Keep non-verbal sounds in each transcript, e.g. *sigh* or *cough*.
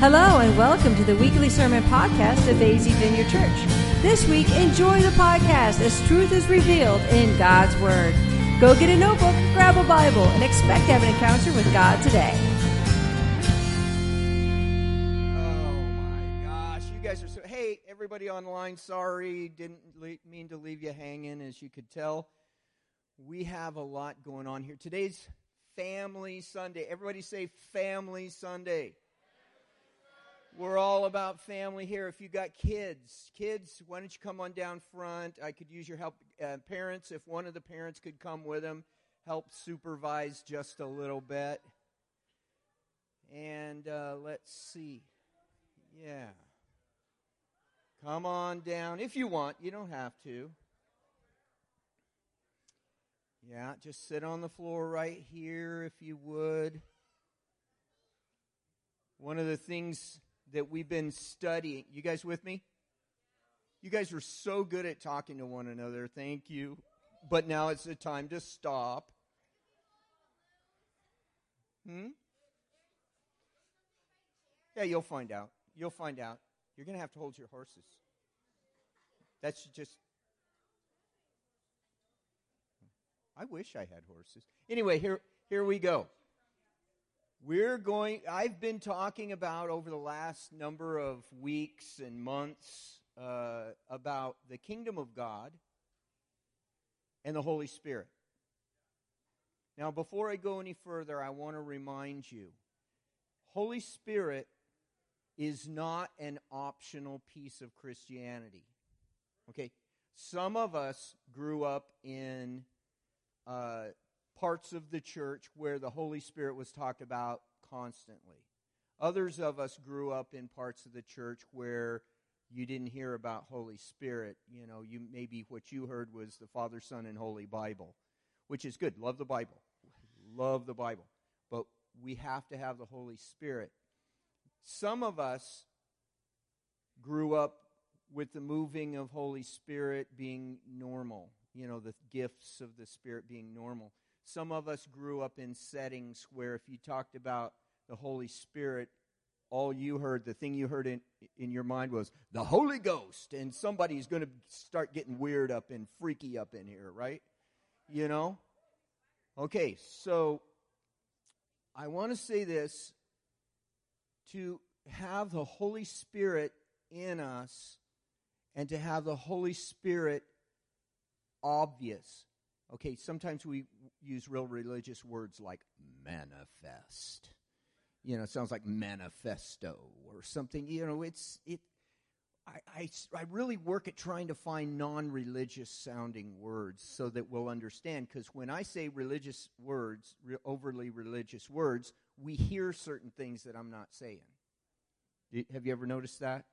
Hello, and welcome to the weekly sermon podcast of AZ Vineyard Church. This week, enjoy the podcast as truth is revealed in God's Word. Go get a notebook, grab a Bible, and expect to have an encounter with God today. Oh my gosh, you guys are so. Hey, everybody online, sorry, didn't mean to leave you hanging. As you could tell, we have a lot going on here. Today's Family Sunday. Everybody say Family Sunday. We're all about family here. If you got kids, kids, why don't you come on down front? I could use your help. Uh, parents, if one of the parents could come with them, help supervise just a little bit. And uh, let's see. Yeah. Come on down if you want. You don't have to. Yeah, just sit on the floor right here if you would. One of the things that we've been studying, you guys with me? You guys are so good at talking to one another. Thank you. But now it's the time to stop. Hmm? Yeah, you'll find out. You'll find out. You're going to have to hold your horses. That's just. I wish I had horses. Anyway, here, here we go. We're going, I've been talking about over the last number of weeks and months uh, about the kingdom of God and the Holy Spirit. Now, before I go any further, I want to remind you Holy Spirit is not an optional piece of Christianity. Okay? Some of us grew up in uh, parts of the church where the Holy Spirit was talked about constantly. Others of us grew up in parts of the church where you didn't hear about Holy Spirit. You know, you maybe what you heard was the Father, Son, and Holy Bible, which is good. Love the Bible. Love the Bible. But we have to have the Holy Spirit. Some of us grew up with the moving of Holy Spirit being normal, you know, the gifts of the Spirit being normal. Some of us grew up in settings where if you talked about the Holy Spirit, all you heard, the thing you heard in, in your mind was the Holy Ghost, and somebody's going to start getting weird up and freaky up in here, right? You know? Okay, so I want to say this to have the Holy Spirit in us and to have the Holy Spirit obvious. Okay, sometimes we use real religious words like manifest. You know, it sounds like manifesto or something. You know, it's it. I, I, I really work at trying to find non-religious sounding words so that we'll understand. Because when I say religious words, re- overly religious words, we hear certain things that I'm not saying. Have you ever noticed that?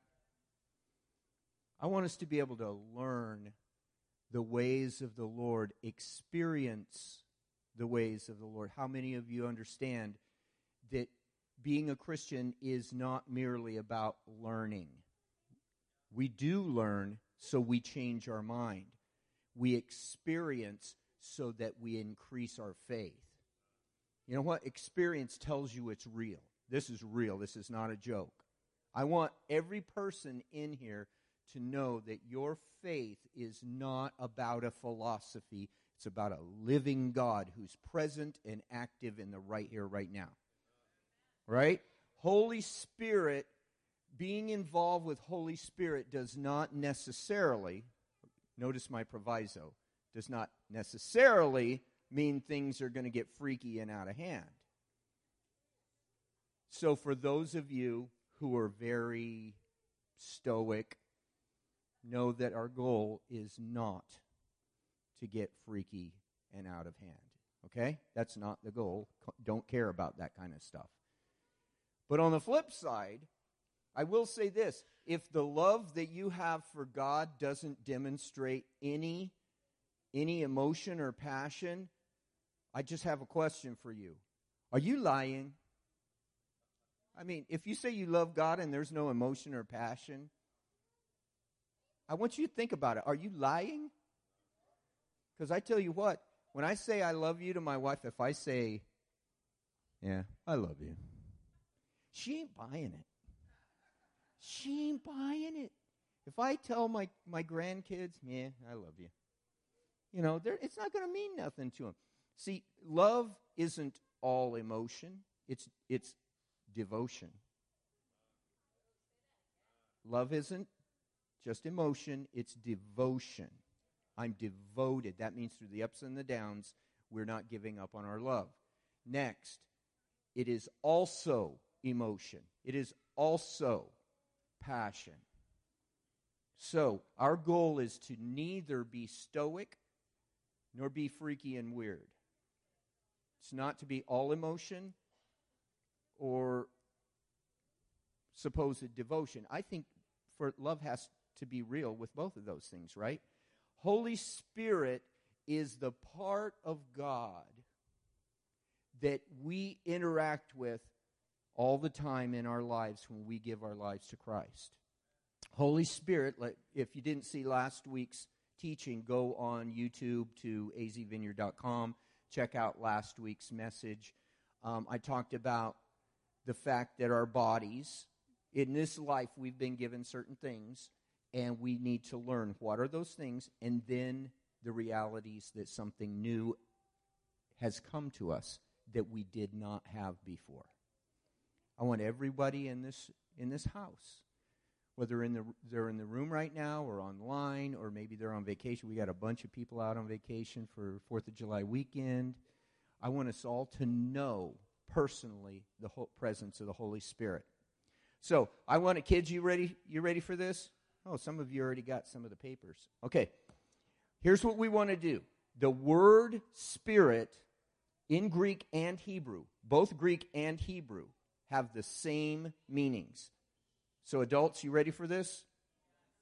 I want us to be able to learn the ways of the Lord, experience the ways of the Lord. How many of you understand that being a Christian is not merely about learning? We do learn so we change our mind. We experience so that we increase our faith. You know what? Experience tells you it's real. This is real. This is not a joke. I want every person in here to know that your faith is not about a philosophy. It's about a living God who's present and active in the right here, right now. Right? Holy Spirit, being involved with Holy Spirit does not necessarily, notice my proviso, does not necessarily mean things are going to get freaky and out of hand. So, for those of you who are very stoic, know that our goal is not to get freaky and out of hand. Okay? That's not the goal. Don't care about that kind of stuff. But on the flip side, I will say this if the love that you have for God doesn't demonstrate any any emotion or passion, I just have a question for you. Are you lying? I mean, if you say you love God and there's no emotion or passion, I want you to think about it. Are you lying? Because I tell you what, when I say I love you to my wife, if I say, yeah, I love you, she ain't buying it. she ain't buying it. If I tell my, my grandkids, man, I love you, you know, it's not going to mean nothing to them. See, love isn't all emotion, it's, it's devotion. Love isn't just emotion, it's devotion. I'm devoted. That means through the ups and the downs, we're not giving up on our love. Next, it is also emotion, it is also passion. So, our goal is to neither be stoic nor be freaky and weird. It's not to be all emotion or supposed devotion. I think for love has to be real with both of those things, right? Holy Spirit is the part of God that we interact with all the time in our lives when we give our lives to Christ. Holy Spirit, if you didn't see last week's teaching, go on YouTube to azvineyard.com. Check out last week's message. Um, I talked about the fact that our bodies, in this life, we've been given certain things, and we need to learn what are those things, and then the realities that something new has come to us that we did not have before. I want everybody in this in this house, whether in the, they're in the room right now or online or maybe they're on vacation. We got a bunch of people out on vacation for Fourth of July weekend. I want us all to know personally the presence of the Holy Spirit. So I want to, kids, you ready? You ready for this? Oh, some of you already got some of the papers. Okay. Here's what we want to do. The word spirit in Greek and Hebrew, both Greek and Hebrew, have the same meanings. So, adults, you ready for this?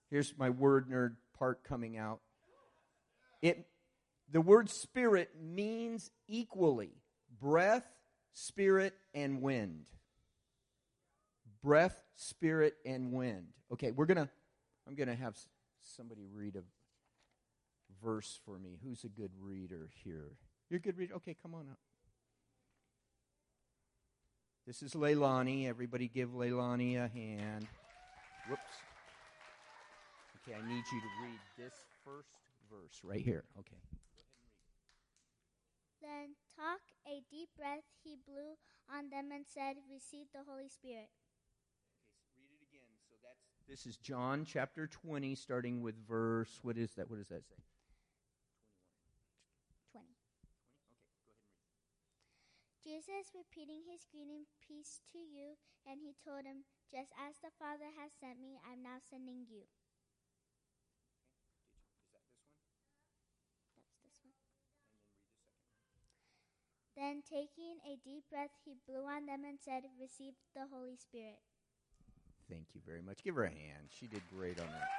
Here's my word nerd part coming out. It, the word spirit means equally breath, spirit, and wind. Breath, spirit, and wind. Okay, we're going to, I'm going to have somebody read a verse for me. Who's a good reader here? You're a good reader? Okay, come on up. This is Leilani. Everybody give Leilani a hand. Whoops. Okay, I need you to read this first verse right here. Okay. Then took a deep breath, he blew on them and said, Receive the Holy Spirit. Okay, so read it again. So that's this is John chapter 20, starting with verse, what is that? What does that say? Twenty. Okay, go ahead. Jesus, repeating his greeting, Peace to you, and he told him, Just as the Father has sent me, I'm now sending you. Is that this one? That's this one? Then, taking a deep breath, he blew on them and said, Receive the Holy Spirit. Thank you very much. Give her a hand. She did great on that.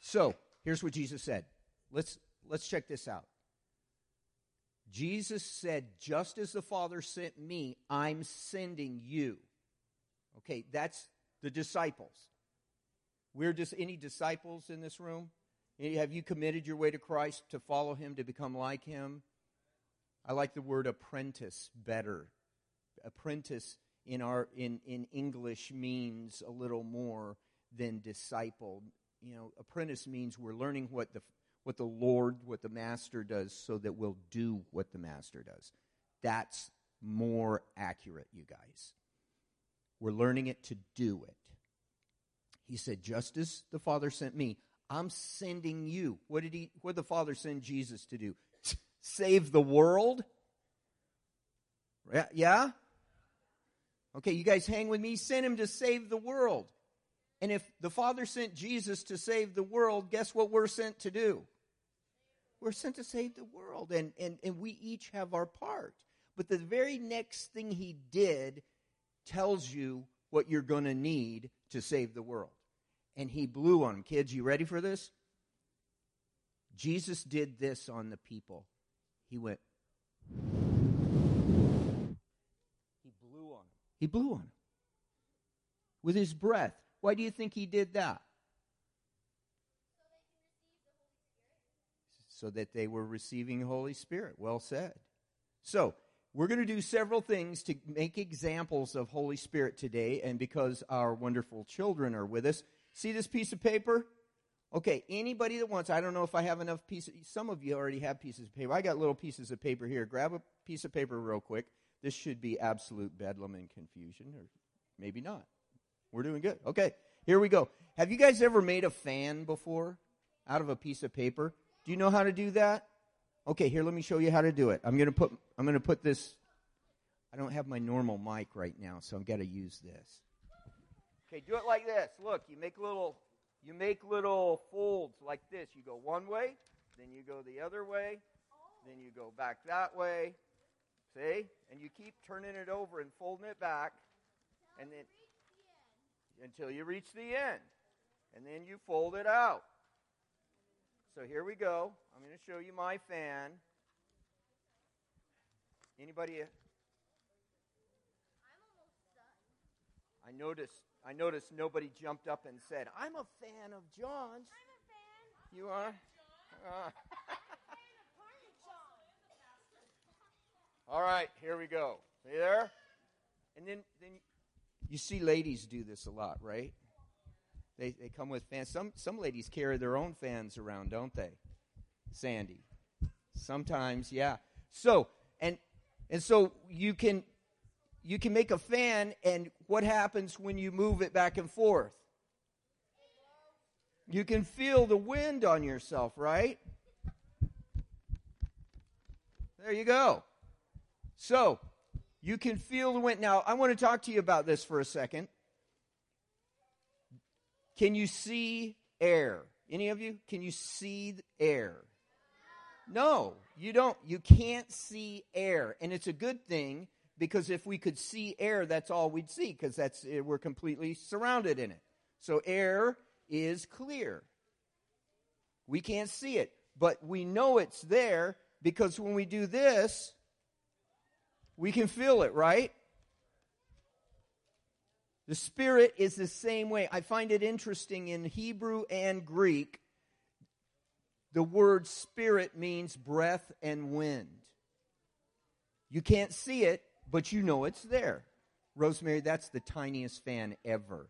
So, here's what Jesus said. Let's let's check this out. Jesus said, Just as the Father sent me, I'm sending you. Okay, that's the disciples. We're just any disciples in this room? Have you committed your way to Christ to follow him, to become like him? I like the word apprentice better. Apprentice in our in, in English means a little more than disciple. You know, apprentice means we're learning what the what the Lord, what the Master does, so that we'll do what the Master does. That's more accurate, you guys. We're learning it to do it. He said, just as the Father sent me, I'm sending you. What did he what did the Father send Jesus to do? *laughs* Save the world? Yeah? Okay, you guys hang with me. Sent him to save the world. And if the Father sent Jesus to save the world, guess what we're sent to do? We're sent to save the world, and, and, and we each have our part. But the very next thing he did tells you what you're going to need to save the world. And he blew on them. Kids, you ready for this? Jesus did this on the people. He went, he blew on them. He blew on them with his breath. Why do you think he did that? so that they were receiving the Holy Spirit. Well said. So, we're going to do several things to make examples of Holy Spirit today, and because our wonderful children are with us. See this piece of paper? Okay, anybody that wants, I don't know if I have enough pieces. Some of you already have pieces of paper. I got little pieces of paper here. Grab a piece of paper real quick. This should be absolute bedlam and confusion, or maybe not. We're doing good. Okay, here we go. Have you guys ever made a fan before out of a piece of paper? Do you know how to do that? Okay, here let me show you how to do it. I'm to put I'm to put this I don't have my normal mic right now, so I'm gonna use this. Okay, do it like this. Look, you make little you make little folds like this. You go one way, then you go the other way, then you go back that way. See? And you keep turning it over and folding it back and then until you reach the end. And then you fold it out. So here we go. I'm going to show you my fan. Anybody? I noticed. I noticed nobody jumped up and said, "I'm a fan of John's." I'm a fan. You are. Uh. *laughs* All right, here we go. See there? And then, then you see ladies do this a lot, right? They, they come with fans. Some, some ladies carry their own fans around, don't they? Sandy. Sometimes, yeah. So, and, and so you can, you can make a fan, and what happens when you move it back and forth? You can feel the wind on yourself, right? There you go. So, you can feel the wind. Now, I want to talk to you about this for a second. Can you see air? Any of you? Can you see air? No, you don't. You can't see air. And it's a good thing because if we could see air, that's all we'd see because that's eh, we're completely surrounded in it. So air is clear. We can't see it, but we know it's there because when we do this, we can feel it, right? The Spirit is the same way. I find it interesting in Hebrew and Greek, the word Spirit means breath and wind. You can't see it, but you know it's there. Rosemary, that's the tiniest fan ever.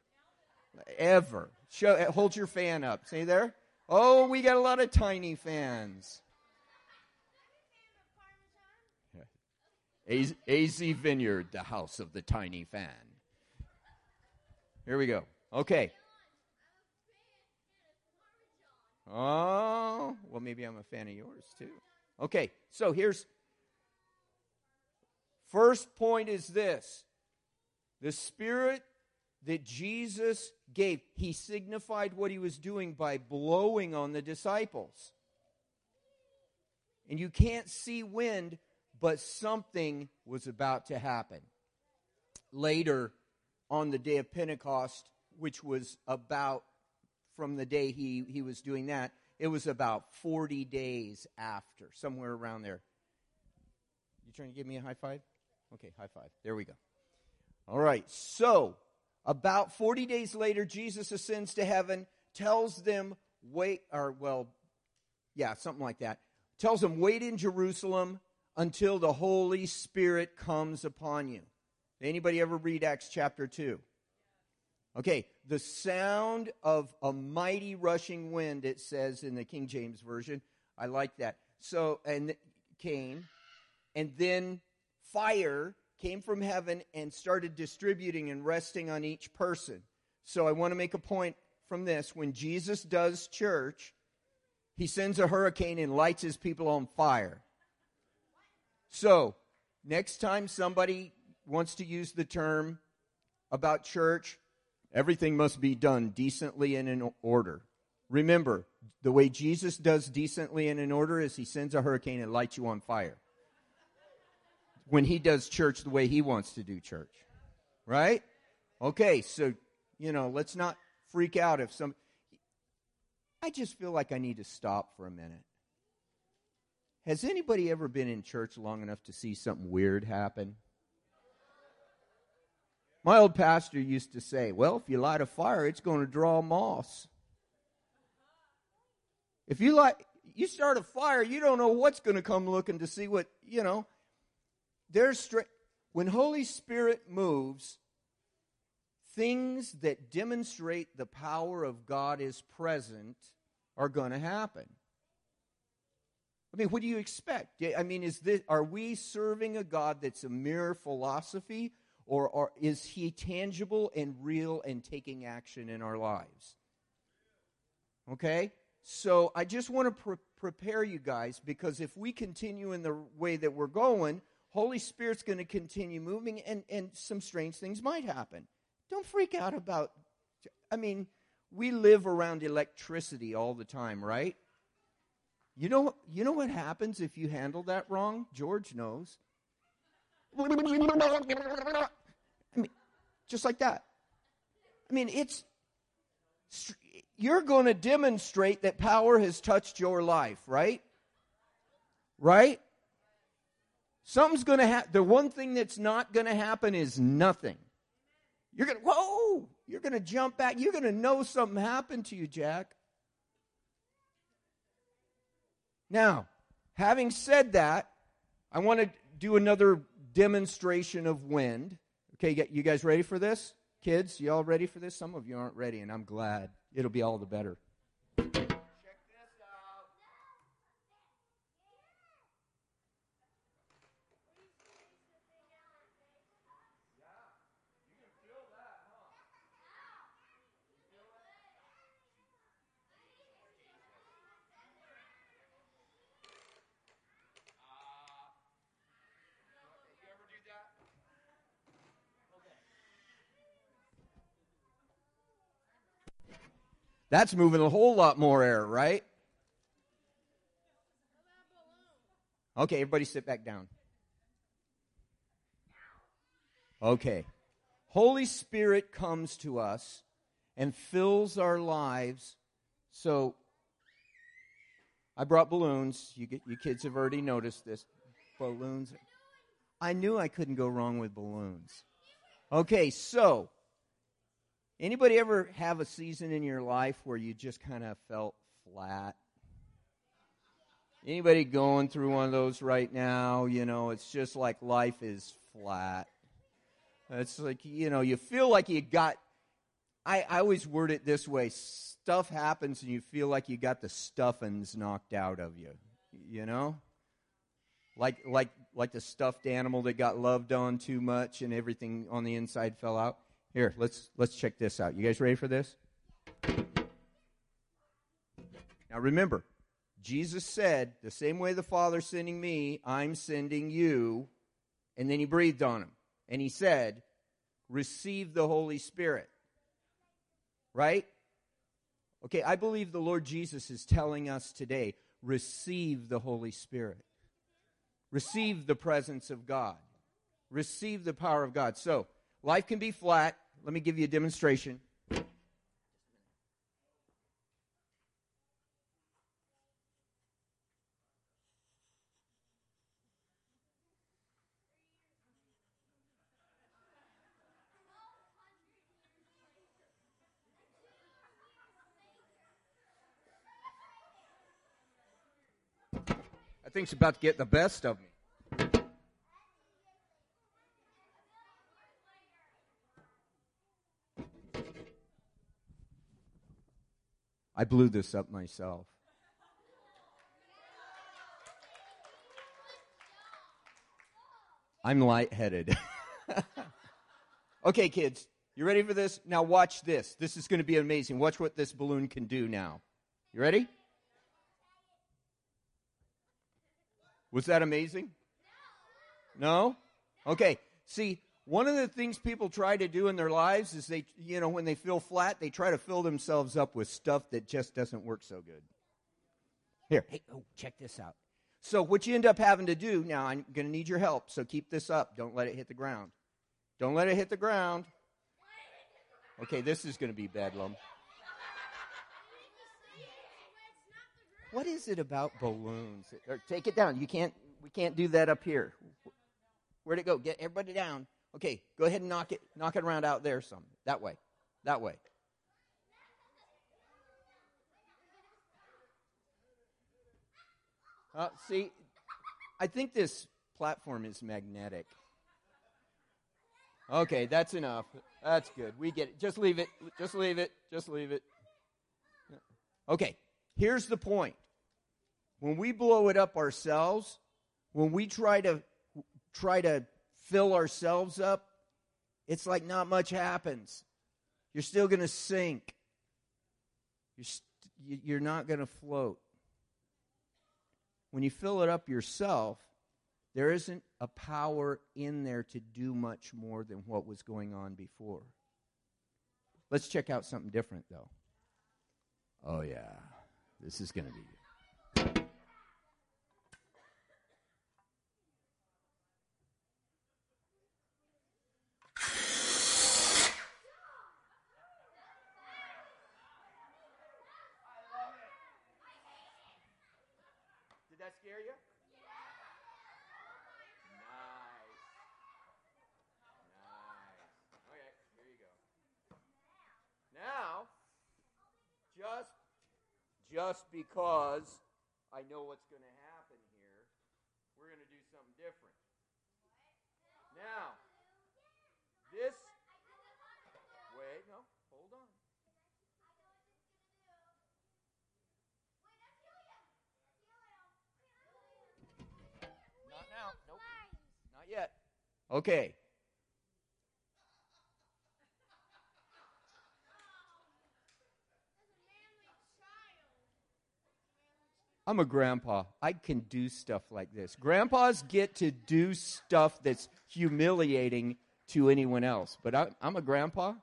Ever. Show, hold your fan up. See there? Oh, we got a lot of tiny fans. AZ Vineyard, the house of the tiny fan. Here we go. Okay. Oh, well, maybe I'm a fan of yours too. Okay, so here's first point is this the Spirit that Jesus gave, he signified what he was doing by blowing on the disciples. And you can't see wind, but something was about to happen. Later, on the day of Pentecost, which was about from the day he, he was doing that, it was about 40 days after, somewhere around there. You trying to give me a high five? Okay, high five. There we go. All right, so about 40 days later, Jesus ascends to heaven, tells them, wait, or well, yeah, something like that. Tells them, wait in Jerusalem until the Holy Spirit comes upon you. Anybody ever read Acts chapter 2? Okay, the sound of a mighty rushing wind, it says in the King James Version. I like that. So, and came, and then fire came from heaven and started distributing and resting on each person. So, I want to make a point from this. When Jesus does church, he sends a hurricane and lights his people on fire. So, next time somebody wants to use the term about church, everything must be done decently and in order. Remember, the way Jesus does decently and in order is he sends a hurricane and lights you on fire. When he does church the way he wants to do church. Right? Okay, so, you know, let's not freak out if some. I just feel like I need to stop for a minute. Has anybody ever been in church long enough to see something weird happen? My old pastor used to say, Well, if you light a fire, it's going to draw moss. If you light, you start a fire, you don't know what's going to come looking to see what, you know. there's stra- when Holy Spirit moves, things that demonstrate the power of God is present are going to happen. I mean, what do you expect? I mean, is this are we serving a God that's a mere philosophy or, is he tangible and real and taking action in our lives? Okay? So I just want to pre- prepare you guys because if we continue in the way that we're going, Holy Spirit's going to continue moving and, and some strange things might happen. Don't freak out about, I mean, we live around electricity all the time, right? You know, you know what happens if you handle that wrong? George knows. I mean, just like that. I mean, it's you're going to demonstrate that power has touched your life, right? Right? Something's going to happen. The one thing that's not going to happen is nothing. You're going to, whoa, you're going to jump back. You're going to know something happened to you, Jack. Now, having said that, I want to do another demonstration of wind. Okay, you guys ready for this? Kids, you all ready for this? Some of you aren't ready, and I'm glad. It'll be all the better. That's moving a whole lot more air, right? Okay, everybody sit back down. Okay. Holy Spirit comes to us and fills our lives. So I brought balloons. You, get, you kids have already noticed this. Balloons. I knew I couldn't go wrong with balloons. Okay, so Anybody ever have a season in your life where you just kind of felt flat? Anybody going through one of those right now? You know, it's just like life is flat. It's like, you know, you feel like you got, I, I always word it this way stuff happens and you feel like you got the stuffings knocked out of you. You know? Like, like, like the stuffed animal that got loved on too much and everything on the inside fell out. Here, let's let's check this out. You guys ready for this? Now remember, Jesus said, the same way the Father sending me, I'm sending you. And then he breathed on him. And he said, receive the Holy Spirit. Right? Okay, I believe the Lord Jesus is telling us today receive the Holy Spirit. Receive the presence of God. Receive the power of God. So, life can be flat, let me give you a demonstration. I think it's about to get the best of me. I blew this up myself. I'm lightheaded. *laughs* okay, kids, you ready for this? Now, watch this. This is going to be amazing. Watch what this balloon can do now. You ready? Was that amazing? No? Okay. See, one of the things people try to do in their lives is they, you know, when they feel flat, they try to fill themselves up with stuff that just doesn't work so good. Here, hey, oh, check this out. So, what you end up having to do now, I'm going to need your help. So, keep this up. Don't let it hit the ground. Don't let it hit the ground. Okay, this is going to be bedlam. What is it about balloons? take it down. You can't. We can't do that up here. Where'd it go? Get everybody down. Okay, go ahead and knock it, knock it around out there some. That way. That way. Uh, see, I think this platform is magnetic. Okay, that's enough. That's good. We get it. Just leave it. Just leave it. Just leave it. Okay, here's the point. When we blow it up ourselves, when we try to try to fill ourselves up, it's like not much happens. You're still going to sink. You're, st- you're not going to float. When you fill it up yourself, there isn't a power in there to do much more than what was going on before. Let's check out something different, though. Oh, yeah. This is going to be. Did that scare you? Now, just just because I know what's going to happen here, we're going to do something different. Now, this wait, no, hold on. Not now. Nope. Not yet. Okay. I'm a grandpa. I can do stuff like this. Grandpas get to do stuff that's humiliating to anyone else, but I, am a grandpa.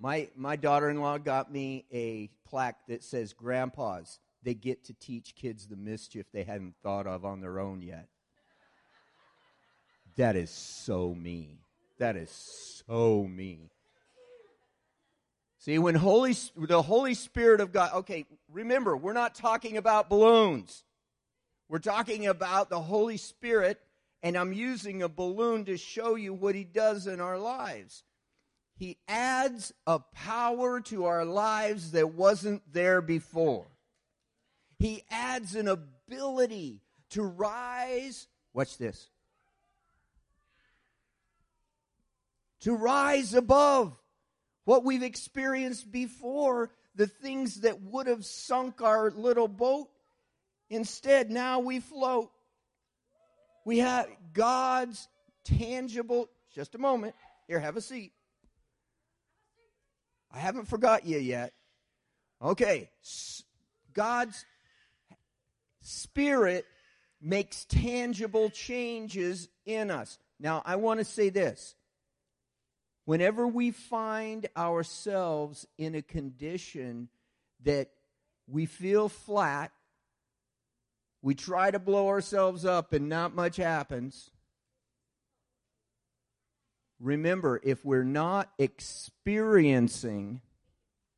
My, my daughter in law got me a plaque that says, Grandpas, they get to teach kids the mischief they hadn't thought of on their own yet. That is so me. That is so me. See, when Holy, the Holy Spirit of God, okay, remember, we're not talking about balloons. We're talking about the Holy Spirit, and I'm using a balloon to show you what He does in our lives. He adds a power to our lives that wasn't there before. He adds an ability to rise. Watch this. To rise above what we've experienced before, the things that would have sunk our little boat. Instead, now we float. We have God's tangible, just a moment. Here, have a seat. I haven't forgot you yet. Okay. God's Spirit makes tangible changes in us. Now, I want to say this whenever we find ourselves in a condition that we feel flat, we try to blow ourselves up and not much happens. Remember, if we're not experiencing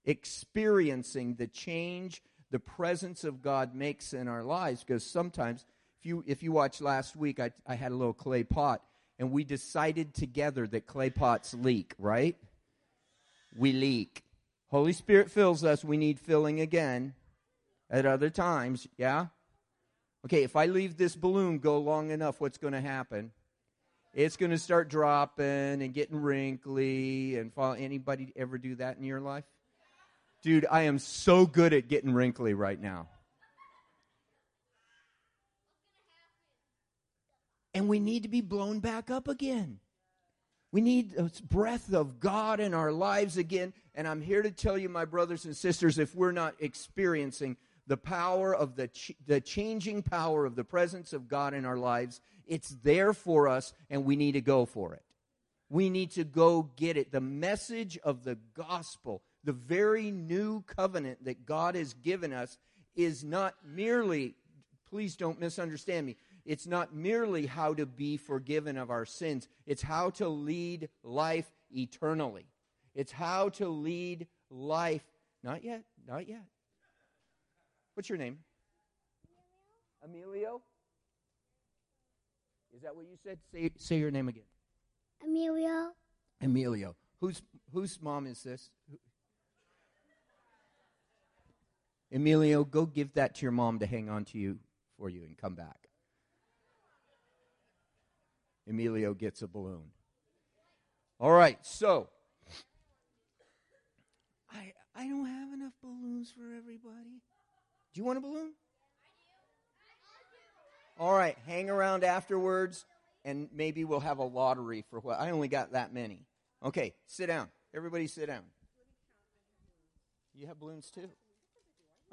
experiencing the change the presence of God makes in our lives, because sometimes if you if you watch last week, I, I had a little clay pot and we decided together that clay pots leak, right? We leak. Holy Spirit fills us. We need filling again at other times. Yeah? Okay, if I leave this balloon go long enough, what's going to happen? It's going to start dropping and getting wrinkly and fall. Anybody ever do that in your life? Dude, I am so good at getting wrinkly right now. And we need to be blown back up again. We need the breath of God in our lives again. And I'm here to tell you, my brothers and sisters, if we're not experiencing the power of the, ch- the changing power of the presence of God in our lives, it's there for us, and we need to go for it. We need to go get it. The message of the gospel, the very new covenant that God has given us, is not merely, please don't misunderstand me, it's not merely how to be forgiven of our sins, it's how to lead life eternally. It's how to lead life. Not yet, not yet. What's your name? Emilio? Is that what you said? Say, say your name again. Emilio. Emilio. Whose, whose mom is this? Emilio, go give that to your mom to hang on to you for you and come back. Emilio gets a balloon. All right, so I I don't have enough balloons for everybody. Do you want a balloon? All right, hang around afterwards and maybe we'll have a lottery for what I only got that many. Okay, sit down. Everybody sit down. You have balloons too?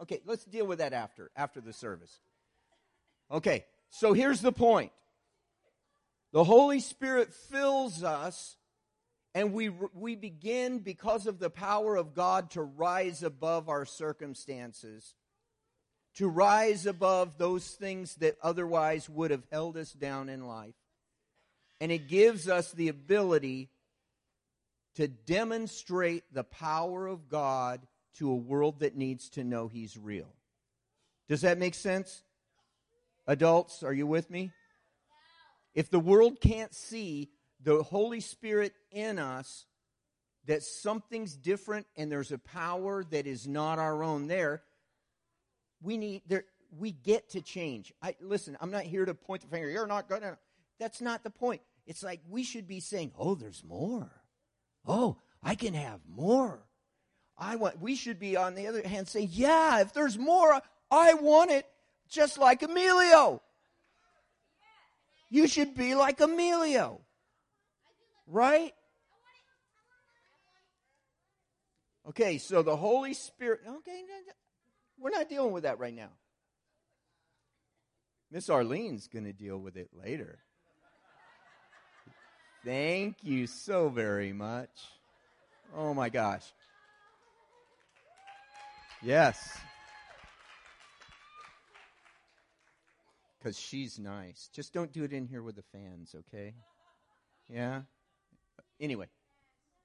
Okay, let's deal with that after after the service. Okay, so here's the point. The Holy Spirit fills us and we we begin because of the power of God to rise above our circumstances. To rise above those things that otherwise would have held us down in life. And it gives us the ability to demonstrate the power of God to a world that needs to know He's real. Does that make sense? Adults, are you with me? If the world can't see the Holy Spirit in us, that something's different and there's a power that is not our own there, we need there we get to change. I listen, I'm not here to point the finger, you're not good enough. That's not the point. It's like we should be saying, "Oh, there's more. Oh, I can have more." I want we should be on the other hand saying, "Yeah, if there's more, I want it." Just like Emilio. You should be like Emilio. Right? Okay, so the Holy Spirit. Okay, we're not dealing with that right now. Miss Arlene's going to deal with it later. Thank you so very much. Oh my gosh. Yes. Because she's nice. Just don't do it in here with the fans, okay? Yeah? Anyway,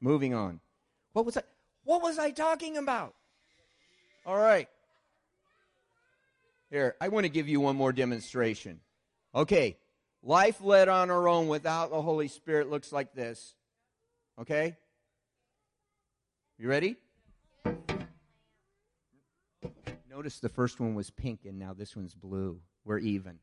moving on. What was I what was I talking about? All right. Here, I want to give you one more demonstration. Okay, Life led on our own without the Holy Spirit looks like this. Okay? You ready? Notice the first one was pink and now this one's blue. We're even.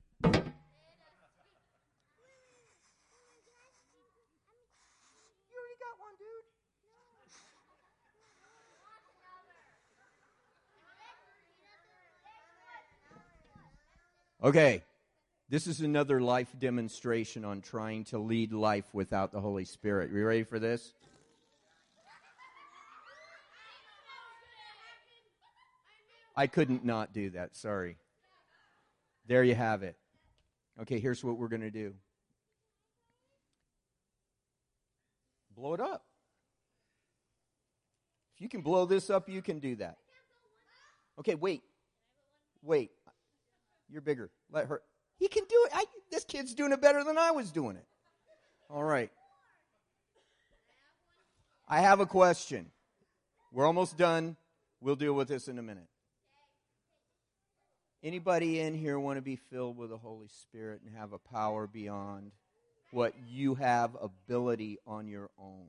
Okay. This is another life demonstration on trying to lead life without the Holy Spirit. Are You ready for this? I couldn't not do that. Sorry. There you have it. Okay, here's what we're going to do blow it up. If you can blow this up, you can do that. Okay, wait. Wait. You're bigger. Let her. He can do it. I, this kid's doing it better than I was doing it. All right. I have a question. We're almost done. We'll deal with this in a minute. Anybody in here want to be filled with the Holy Spirit and have a power beyond what you have ability on your own?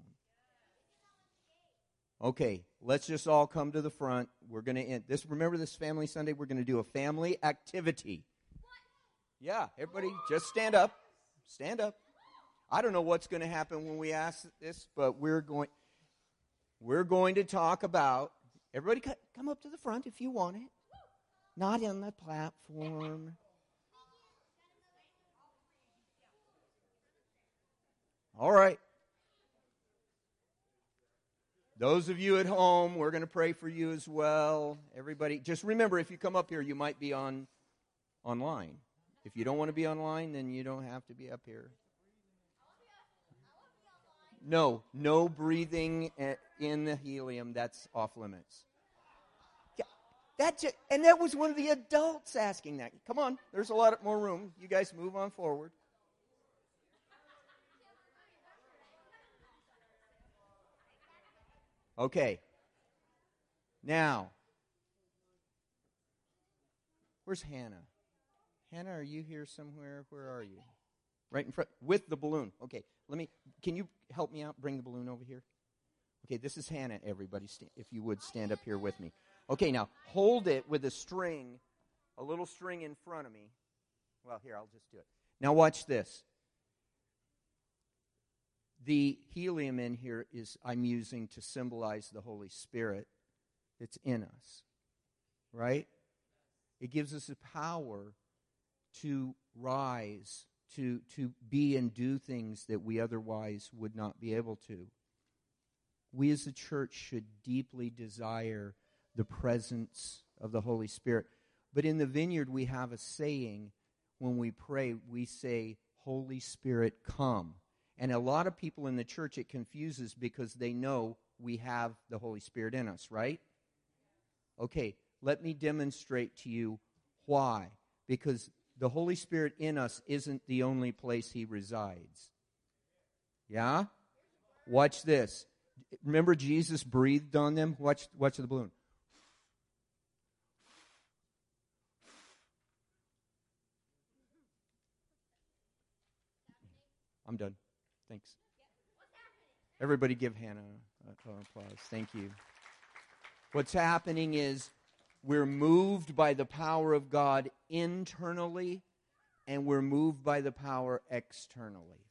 Okay, let's just all come to the front. We're going to end this. Remember this Family Sunday? We're going to do a family activity. Yeah, everybody just stand up. Stand up. I don't know what's going to happen when we ask this, but we're going we're going to talk about everybody come up to the front if you want it. Not in the platform. All right. Those of you at home, we're going to pray for you as well. Everybody, just remember if you come up here, you might be on online. If you don't want to be online, then you don't have to be up here. No, no breathing eh, in the helium. That's off limits. That's it. And that was one of the adults asking that. Come on, there's a lot more room. You guys move on forward. Okay. Now, where's Hannah? Hannah, are you here somewhere? Where are you? Right in front with the balloon. Okay, let me. Can you help me out? Bring the balloon over here. Okay, this is Hannah. Everybody, if you would stand up here with me. Okay, now hold it with a string, a little string in front of me. Well, here I'll just do it. Now watch this. The helium in here is I'm using to symbolize the Holy Spirit that's in us. Right? It gives us the power to rise, to, to be and do things that we otherwise would not be able to. We as a church should deeply desire the presence of the Holy Spirit. But in the vineyard, we have a saying when we pray, we say, Holy Spirit, come. And a lot of people in the church, it confuses because they know we have the Holy Spirit in us, right? Okay, let me demonstrate to you why. Because the Holy Spirit in us isn't the only place he resides. Yeah? Watch this. Remember Jesus breathed on them? Watch, watch the balloon. I'm done. Thanks. Everybody give Hannah an applause. Thank you. What's happening is we're moved by the power of God internally and we're moved by the power externally.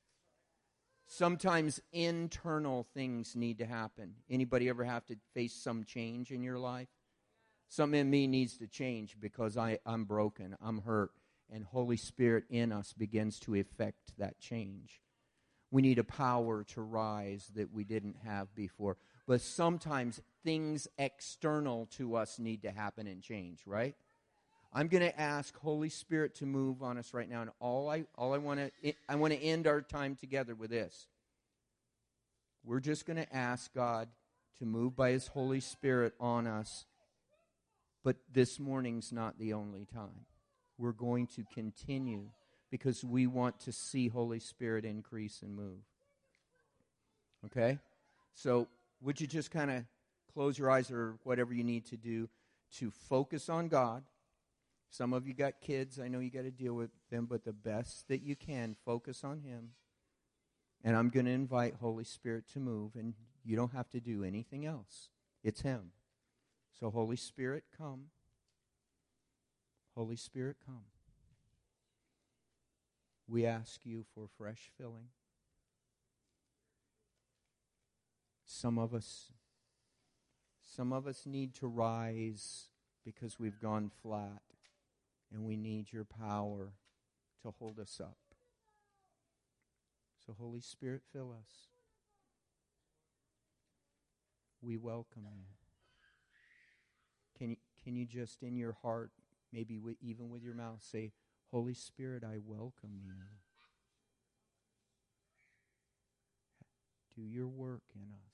Sometimes internal things need to happen. Anybody ever have to face some change in your life? Something in me needs to change because I, I'm broken, I'm hurt, and Holy Spirit in us begins to effect that change. We need a power to rise that we didn't have before. But sometimes things external to us need to happen and change, right? I'm going to ask Holy Spirit to move on us right now, and all I all I want to I want to end our time together with this. We're just going to ask God to move by His Holy Spirit on us, but this morning's not the only time. We're going to continue because we want to see Holy Spirit increase and move. Okay, so would you just kind of close your eyes or whatever you need to do to focus on God? Some of you got kids. I know you got to deal with them, but the best that you can, focus on Him. And I'm going to invite Holy Spirit to move, and you don't have to do anything else. It's Him. So, Holy Spirit, come. Holy Spirit, come. We ask you for fresh filling. Some of us some of us need to rise because we've gone flat and we need your power to hold us up. So, Holy Spirit, fill us. We welcome you. Can you, can you just in your heart, maybe even with your mouth, say, Holy Spirit, I welcome you. Do your work in us.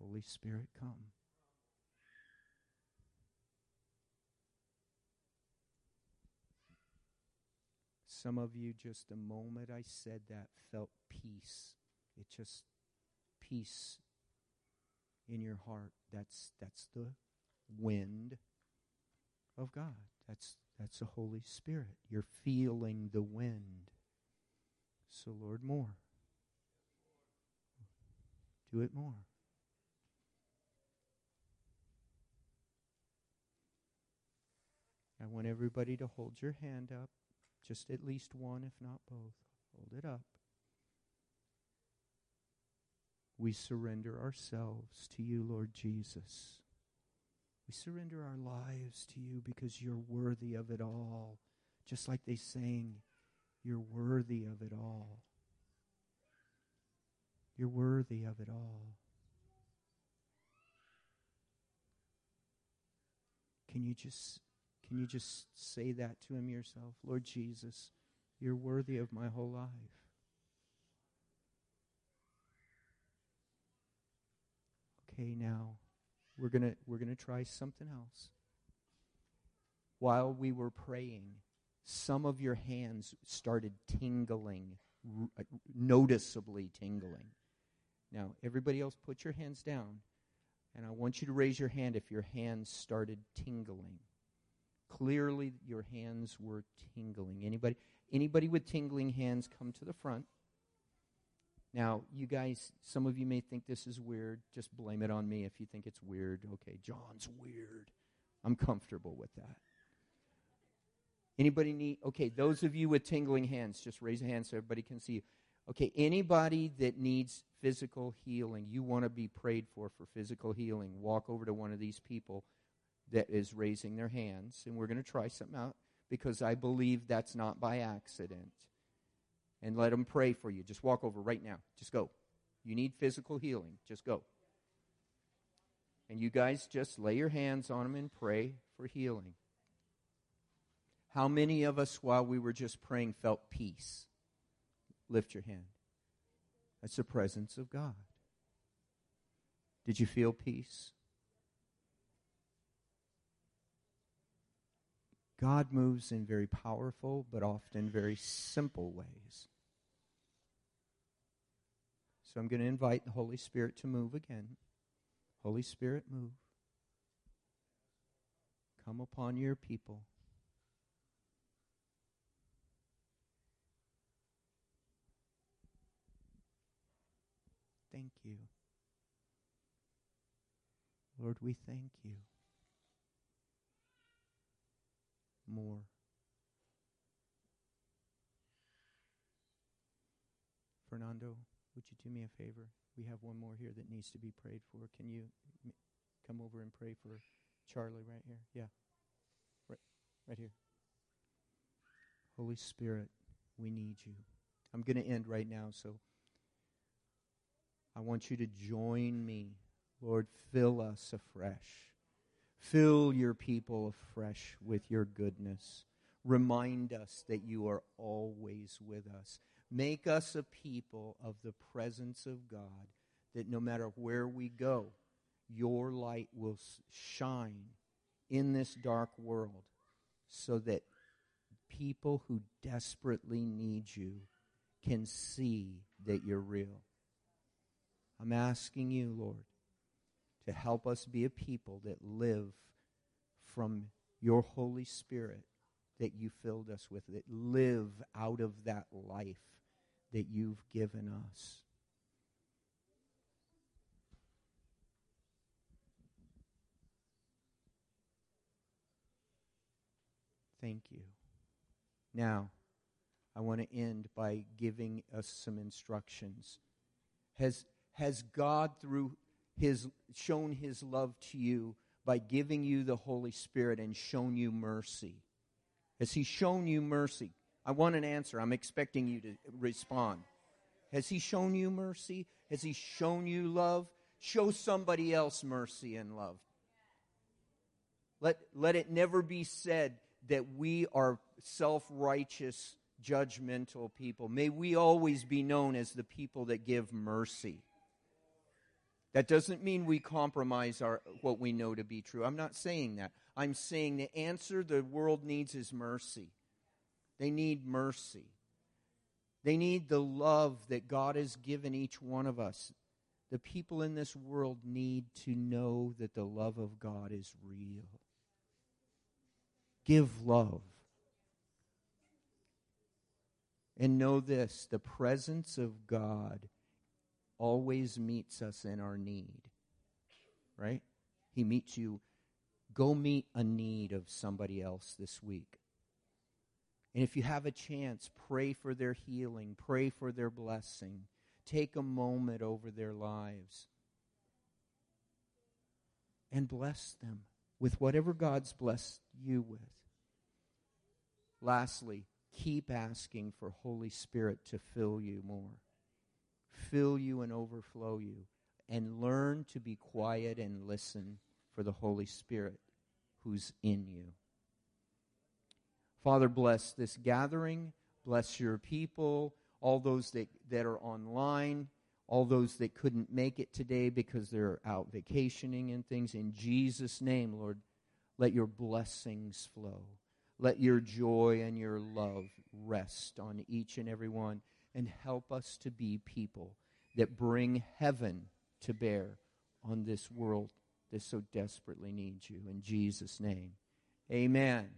Holy Spirit, come. Some of you, just the moment I said that, felt peace. It just peace in your heart. That's that's the wind of God. That's that's the Holy Spirit. You're feeling the wind. So Lord, more. Do it more. I want everybody to hold your hand up, just at least one, if not both. Hold it up. We surrender ourselves to you, Lord Jesus. We surrender our lives to you because you're worthy of it all. Just like they sang, you're worthy of it all. You're worthy of it all. Can you just can you just say that to him yourself? Lord Jesus, you're worthy of my whole life. Okay, now we're going to we're going to try something else. While we were praying, some of your hands started tingling, r- noticeably tingling. Now, everybody else put your hands down, and I want you to raise your hand if your hands started tingling. Clearly, your hands were tingling. Anybody, anybody with tingling hands, come to the front. Now, you guys, some of you may think this is weird. Just blame it on me if you think it's weird. Okay, John's weird. I'm comfortable with that. Anybody need, okay, those of you with tingling hands, just raise a hand so everybody can see you. Okay, anybody that needs physical healing, you want to be prayed for for physical healing, walk over to one of these people that is raising their hands, and we're going to try something out because I believe that's not by accident. And let them pray for you. Just walk over right now. Just go. You need physical healing. Just go. And you guys just lay your hands on them and pray for healing. How many of us, while we were just praying, felt peace? Lift your hand. That's the presence of God. Did you feel peace? God moves in very powerful but often very simple ways. So I'm going to invite the Holy Spirit to move again. Holy Spirit, move. Come upon your people. Thank you. Lord, we thank you. More. Fernando, would you do me a favor? We have one more here that needs to be prayed for. Can you m- come over and pray for Charlie right here? Yeah. Right, right here. Holy Spirit, we need you. I'm going to end right now, so I want you to join me. Lord, fill us afresh. Fill your people afresh with your goodness. Remind us that you are always with us. Make us a people of the presence of God, that no matter where we go, your light will shine in this dark world so that people who desperately need you can see that you're real. I'm asking you, Lord, to help us be a people that live from your Holy Spirit that you filled us with, that live out of that life that you've given us. Thank you. Now, I want to end by giving us some instructions. Has, has God, through his, shown his love to you by giving you the Holy Spirit and shown you mercy? Has he shown you mercy? I want an answer. I'm expecting you to respond. Has he shown you mercy? Has he shown you love? Show somebody else mercy and love. Let, let it never be said that we are self righteous, judgmental people. May we always be known as the people that give mercy. That doesn't mean we compromise our, what we know to be true. I'm not saying that. I'm saying the answer the world needs is mercy. They need mercy. They need the love that God has given each one of us. The people in this world need to know that the love of God is real. Give love. And know this the presence of God always meets us in our need. Right? He meets you. Go meet a need of somebody else this week. And if you have a chance, pray for their healing, pray for their blessing. Take a moment over their lives and bless them with whatever God's blessed you with. Lastly, keep asking for Holy Spirit to fill you more. Fill you and overflow you. And learn to be quiet and listen for the Holy Spirit who's in you. Father, bless this gathering. Bless your people, all those that, that are online, all those that couldn't make it today because they're out vacationing and things. In Jesus' name, Lord, let your blessings flow. Let your joy and your love rest on each and every one. And help us to be people that bring heaven to bear on this world that so desperately needs you. In Jesus' name, amen.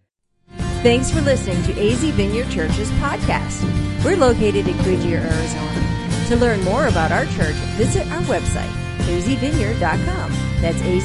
Thanks for listening to AZ Vineyard Church's podcast. We're located in Goodyear, Arizona. To learn more about our church, visit our website, azvineyard.com. That's A